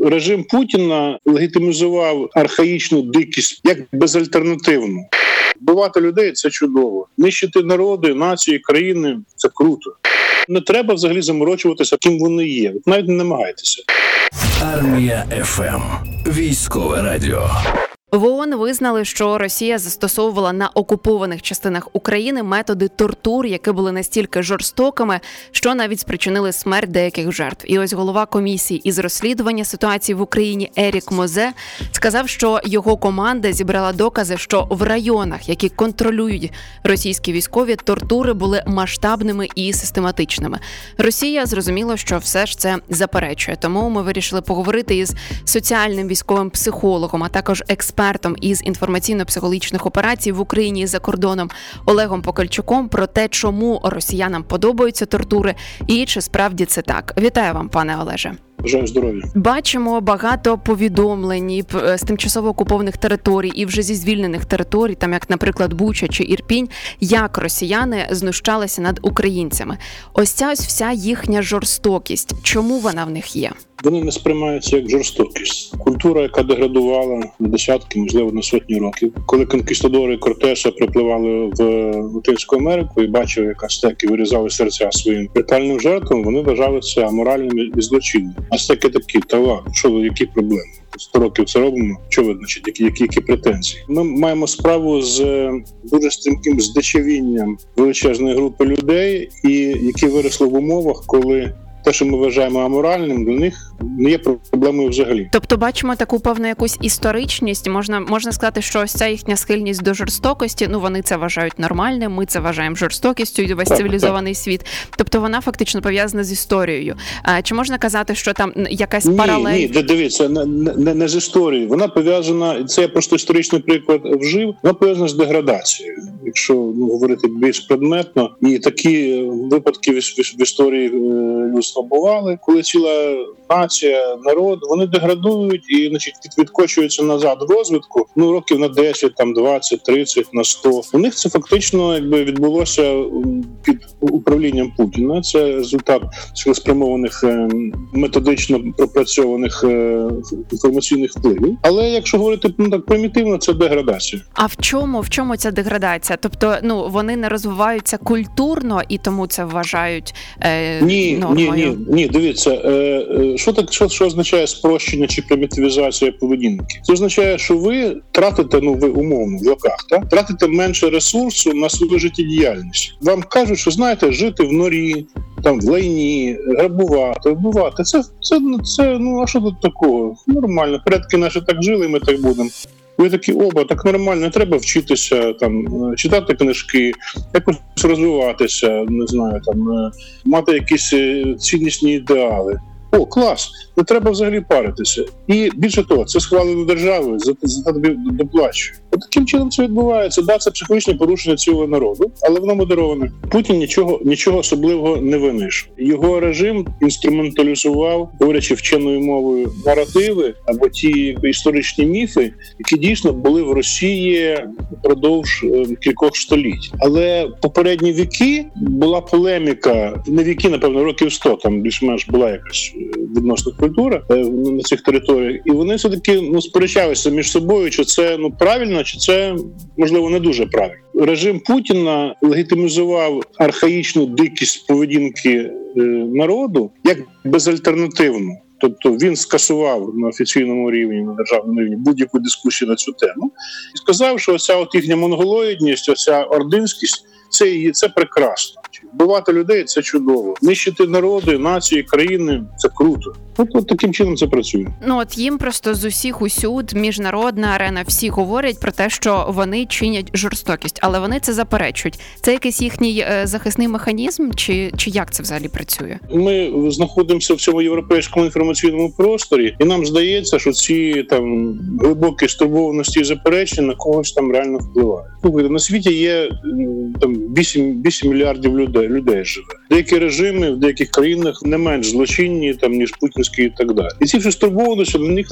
режим Путіна легітимізував архаїчну дикість як безальтернативну. Вбивати людей це чудово. Нищити народи, нації, країни це круто. Не треба взагалі заморочуватися, ким вони є. Навіть не намагайтеся. Армія ФМ. Військове радіо. В ООН визнали, що Росія застосовувала на окупованих частинах України методи тортур, які були настільки жорстокими, що навіть спричинили смерть деяких жертв. І ось голова комісії із розслідування ситуації в Україні Ерік Мозе сказав, що його команда зібрала докази, що в районах, які контролюють російські військові, тортури були масштабними і систематичними. Росія зрозуміло, що все ж це заперечує. Тому ми вирішили поговорити із соціальним військовим психологом, а також експертом експертом із інформаційно-психологічних операцій в Україні і за кордоном Олегом Покальчуком про те, чому росіянам подобаються тортури, і чи справді це так. Вітаю вам, пане Олеже. Бажаю здоров'я. Бачимо багато повідомлень з тимчасово окупованих територій і вже зі звільнених територій, там як, наприклад, Буча чи Ірпінь, як росіяни знущалися над українцями. Ось ця ось вся їхня жорстокість. Чому вона в них є? Вони не сприймаються як жорстокість. Культура, яка деградувала на десятки, можливо, на сотні років, коли конкістадори Кортеса припливали в Латинську Америку і бачили, як астеки вирізали серця своїм брутальним жертвам, вони вважали це аморальним і все таки такі, товар. Що ви які проблеми? 100 років це робимо. Що ви значить, які, які які претензії? Ми маємо справу з дуже стрімким здичавінням величезної групи людей, і які виросли в умовах, коли те, що ми вважаємо аморальним, для них не є проблемою взагалі. Тобто, бачимо таку певну якусь історичність. Можна можна сказати, що ось ця їхня схильність до жорстокості. Ну вони це вважають нормальним. Ми це вважаємо жорстокістю і весь так, цивілізований так. світ. Тобто вона фактично пов'язана з історією. А чи можна казати, що там якась ні, паралель? Ні, дивіться, не, не, не з історією. Вона пов'язана. Це я просто історичний приклад вжив. Вона пов'язана з деградацією. Якщо ну, говорити більш предметно, і такі випадки в, в, в історії е, людства бували, коли ціла нація, народ вони деградують і значить відкочуються назад в розвитку. Ну років на 10, там 20, 30, на 100. У них це фактично якби відбулося під управлінням Путіна. Це результат цілеспрямованих е, методично пропрацьованих е, інформаційних впливів. Але якщо говорити ну так примітивно, це деградація. А в чому в чому ця деградація? Тобто, ну вони не розвиваються культурно і тому це вважають е, ні, нормою? ні, ні, ні. Дивіться, е, е, що так, що, що означає спрощення чи примітивізація поведінки? Це означає, що ви тратите, ну ви умовно в локах, так тратите менше ресурсу на свою життєдіяльність. Вам кажуть, що знаєте, жити в норі, там в лайні, грабувати, вбивати. Це це, це ну а що тут такого? Нормально. Предки наші так жили, ми так будемо. Ви такі оба так нормально, треба вчитися там, читати книжки, якось розвиватися, не знаю, там е, мати якісь е, ціннісні ідеали. О, клас, не треба взагалі паритися. І більше того, це схвалено державою, за за тобі доплачує. От таким чином це відбувається. Да, це психологічне порушення цілого народу, але воно модероване. Путін нічого нічого особливого не винайшов. Його режим інструменталізував, говорячи вченою мовою, наративи або ті історичні міфи, які дійсно були в Росії впродовж е, кількох століть. Але попередні віки була полеміка, не віки, напевно, років 100, там більш-менш була якась відносно культура е, на цих територіях, і вони все таки ну сперечалися між собою, чи це ну правильно, чи це можливо не дуже правильно. Режим Путіна легітимізував архаїчну дикість поведінки е, народу як безальтернативну. Тобто він скасував на офіційному рівні на державному рівні будь-яку дискусію на цю тему і сказав, що оця от їхня монголоїдність, оця ординськість це це прекрасно. Вбивати людей це чудово. Нищити народи, нації, країни це круто. От, от таким чином це працює. Ну от їм просто з усіх усюд міжнародна арена, всі говорять про те, що вони чинять жорстокість, але вони це заперечують. Це якийсь їхній е, захисний механізм, чи чи як це взагалі працює? Ми знаходимося в цьому європейському інформаційному просторі, і нам здається, що ці там глибокі стурбованості і заперечення на когось там реально впливають. Слухайте, на світі є там 8, 8 мільярдів людей людей живе. Деякі режими в деяких країнах не менш злочинні там ніж путінські, і так далі. І ці всі стурбованості на них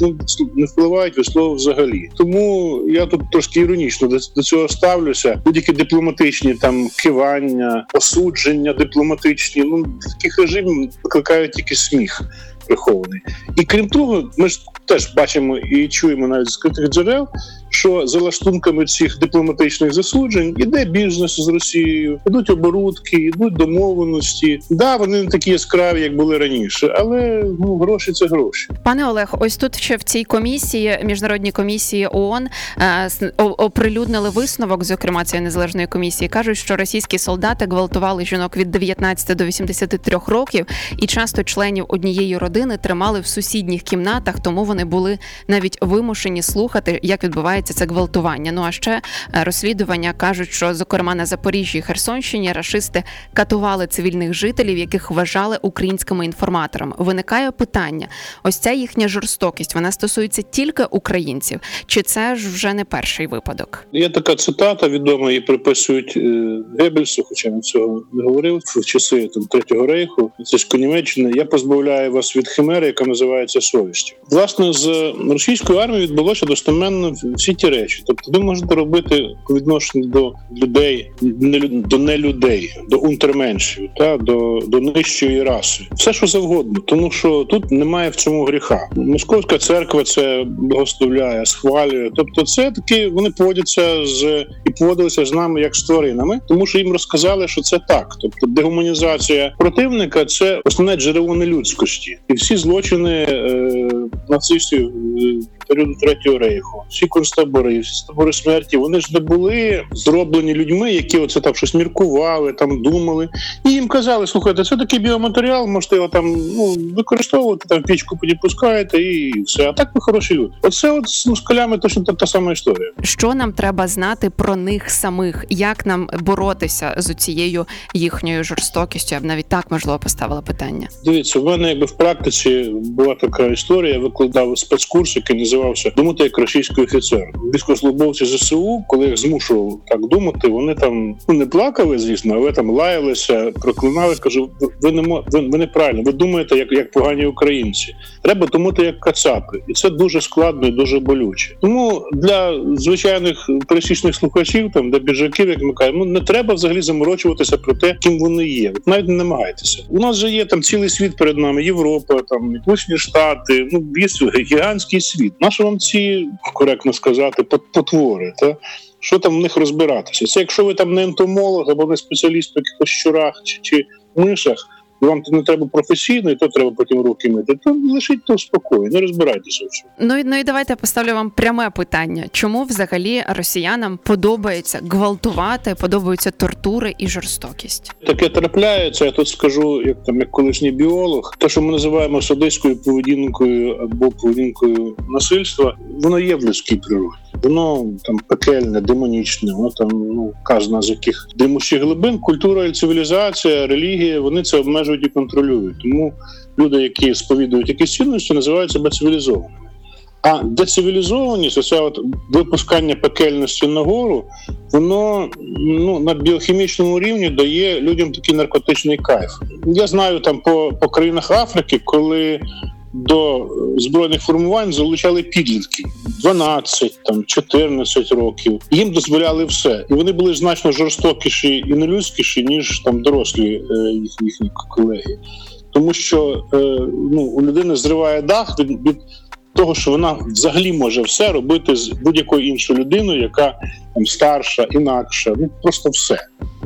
не впливають весло взагалі. Тому я тут трошки іронічно до, до цього ставлюся. Будь-які дипломатичні там кивання, осудження дипломатичні. Ну таких режимів викликають тільки сміх. Прихований. І крім того, ми ж теж бачимо і чуємо навіть з скритих джерел, що за лаштунками цих дипломатичних засуджень іде бізнес з Росією, ідуть оборудки, ідуть домовленості. Да, вони не такі яскраві, як були раніше, але ну гроші це гроші. Пане Олег, ось тут ще в цій комісії, міжнародній комісії ООН, е, оприлюднили висновок, зокрема цієї незалежної комісії, кажуть, що російські солдати гвалтували жінок від 19 до 83 років, і часто членів однієї родини тримали в сусідніх кімнатах, тому вони були навіть вимушені слухати, як відбувається це гвалтування. Ну а ще е, розслідування кажуть, що зокрема на Запоріжжі і Херсонщині рашисти катували цивільних жителів, яких вважали українськими інформаторами. Виникає питання: ось ця їхня жорстокість вона стосується тільки українців, чи це ж вже не перший випадок? Є така цитата відома, її приписують е, Геббельсу, хоча він цього не говорив в часи там третього рейху. Це ж Німеччини. Я позбавляю вас від химери, яка називається совістю. Власне з російської армії відбулося достеменно всі ті речі. Тобто, ви можете робити по відношенню до людей, до нелюдей, до унтерменшів, та до, до нижчої раси, все що завгодно, тому що тут немає в цьому гріха. Московська церква це благословляє, схвалює. Тобто, це таки вони поводяться з і поводилися з нами як з тваринами, тому що їм розказали, що це так. Тобто, дегуманізація противника це основне джерело нелюдськості, і всі злочини е, нацистів. Е, періоду третього рейху, всі концтабори, всі табори смерті, вони ж не були зроблені людьми, які оце там щось міркували, там думали, і їм казали: слухайте, це такий біоматеріал, можете його там ну використовувати, там пічку підпускаєте і все. А так ви хороші люди. Оце от з москалями точно та, та сама історія. Що нам треба знати про них самих, як нам боротися з цією їхньою жорстокістю? Я б навіть так можливо поставила питання. Дивіться, в мене якби в практиці була така історія. Викладав спецкурс, який називався думати як російський офіцер. Військовослужбовці ЗСУ, коли їх змушував так думати, вони там ну не плакали, звісно, але там лаялися, проклинали. Кажу, ви не ви, ви неправильно. Ви думаєте, як як погані українці. Треба думати як кацапи, і це дуже складно і дуже болюче. Тому для звичайних пересічних слухачів, там для біжаків, як ми кажемо, ну не треба взагалі заморочуватися про те, ким вони є. Навіть не намагайтеся. У нас же є там цілий світ перед нами, Європа, там Сполучені Штати. Ну є гігантський світ Нащо вам ці коректно сказати, потвори, та що там в них розбиратися? Це якщо ви там не ентомолог або не спеціаліст по якихось щурах чи, чи мишах і вам то не треба професійно, і то треба потім руки мити. То лишіть то спокою, не розбирайтеся в цьому. Ну і ну і давайте я поставлю вам пряме питання: чому взагалі росіянам подобається гвалтувати, подобаються тортури і жорстокість? Таке трапляється. Я тут скажу, як там як колишній біолог, те, що ми називаємо садистською поведінкою або поведінкою насильства, воно є в людській природі. Воно там пекельне, демонічне, воно там ну казна з яких димущих глибин. Культура і цивілізація, релігія вони це обмежують і контролюють. Тому люди, які сповідують якісь цінності, називають себе цивілізованими. А децивілізованість, оце от випускання пекельності нагору, воно ну на біохімічному рівні дає людям такий наркотичний кайф. Я знаю там по по країнах Африки, коли до збройних формувань залучали підлітки 12, там 14 років. Їм дозволяли все, і вони були значно жорстокіші і нелюдськіші, ніж там дорослі е, їхні колеги, тому що е, ну у людини зриває дах від від того, що вона взагалі може все робити з будь-якою іншою людиною, яка там старша, інакша, ну просто все.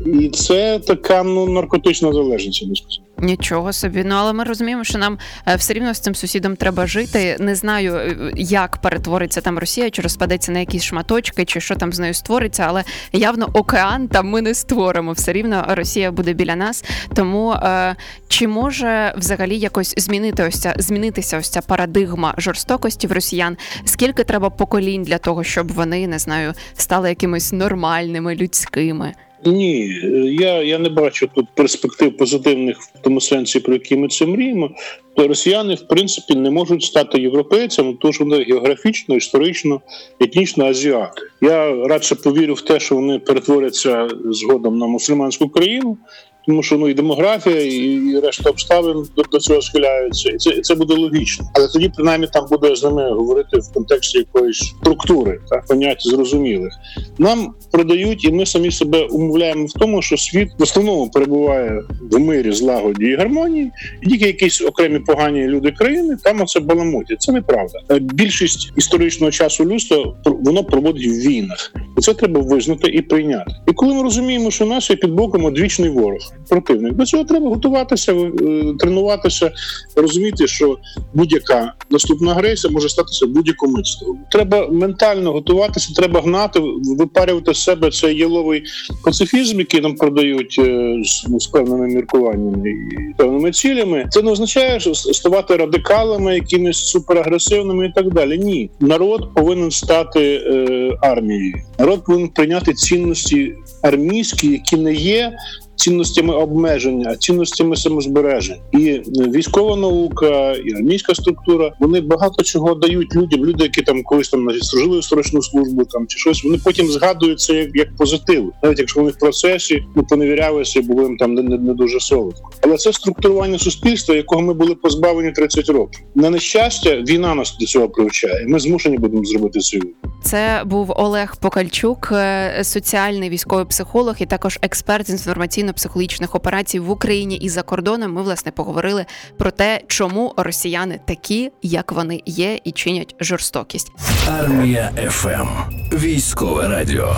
І це така ну наркотична залежність, я би сказав. Нічого собі. Ну але ми розуміємо, що нам е, все рівно з цим сусідом треба жити. Не знаю, е, як перетвориться там Росія, чи розпадеться на якісь шматочки, чи що там з нею створиться, але явно океан там ми не створимо. Все рівно Росія буде біля нас. Тому е, чи може взагалі якось змінити ось ця змінитися ось ця парадигма жорстокості в росіян? Скільки треба поколінь для того, щоб вони не знаю стали якимись нормальними людськими? Ні, я я не бачу тут перспектив позитивних в тому сенсі, про які ми це мріємо. То росіяни, в принципі, не можуть стати європейцями, тому що вони географічно, історично, етнічно азіати. Я радше повірю в те, що вони перетворяться згодом на мусульманську країну, тому що ну і демографія, і, і решта обставин до, до цього схиляються, і це, це буде логічно. Але тоді принаймні там буде з ними говорити в контексті якоїсь структури та понять зрозумілих. Нам продають, і ми самі себе умовляємо в тому, що світ в основному перебуває в мирі, злагоді і гармонії, і тільки якісь окремі погані люди країни там оце баламутять. Це неправда. Е, Більшість історичного часу людства воно проводить в війнах. І це треба визнати і прийняти. І коли ми розуміємо, що нас є під боком одвічний ворог, противник, до цього треба готуватися, е, тренуватися, розуміти, що будь-яка наступна агресія може статися будь-якому мить. Треба ментально готуватися, треба гнати, випарювати з себе цей яловий пацифізм, який нам продають е, ну, з певними міркуваннями і певними цілями. Це не означає, що ставати радикалами, якимись суперагресивними і так далі. Ні, народ повинен стати е, армією. Народ повинен прийняти цінності армійські, які не є. Цінностями обмеження, а цінностями самозбереження, і е, військова наука, і армійська структура вони багато чого дають людям. Люди, які там колись там служили срочну службу, там чи щось, вони потім згадують це як, як позитив, навіть якщо вони в процесі ну поневірялися, і було їм там не, не, не дуже солодко. Але це структурування суспільства, якого ми були позбавлені 30 років. На нещастя, війна нас до цього привчає. Ми змушені будемо зробити цю війну. Це був Олег Покальчук, е, соціальний військовий психолог і також експерт з інформаційно-психологічних операцій в Україні і за кордоном. Ми власне поговорили про те, чому росіяни такі, як вони є, і чинять жорстокість. Армія ФМ. Військове радіо.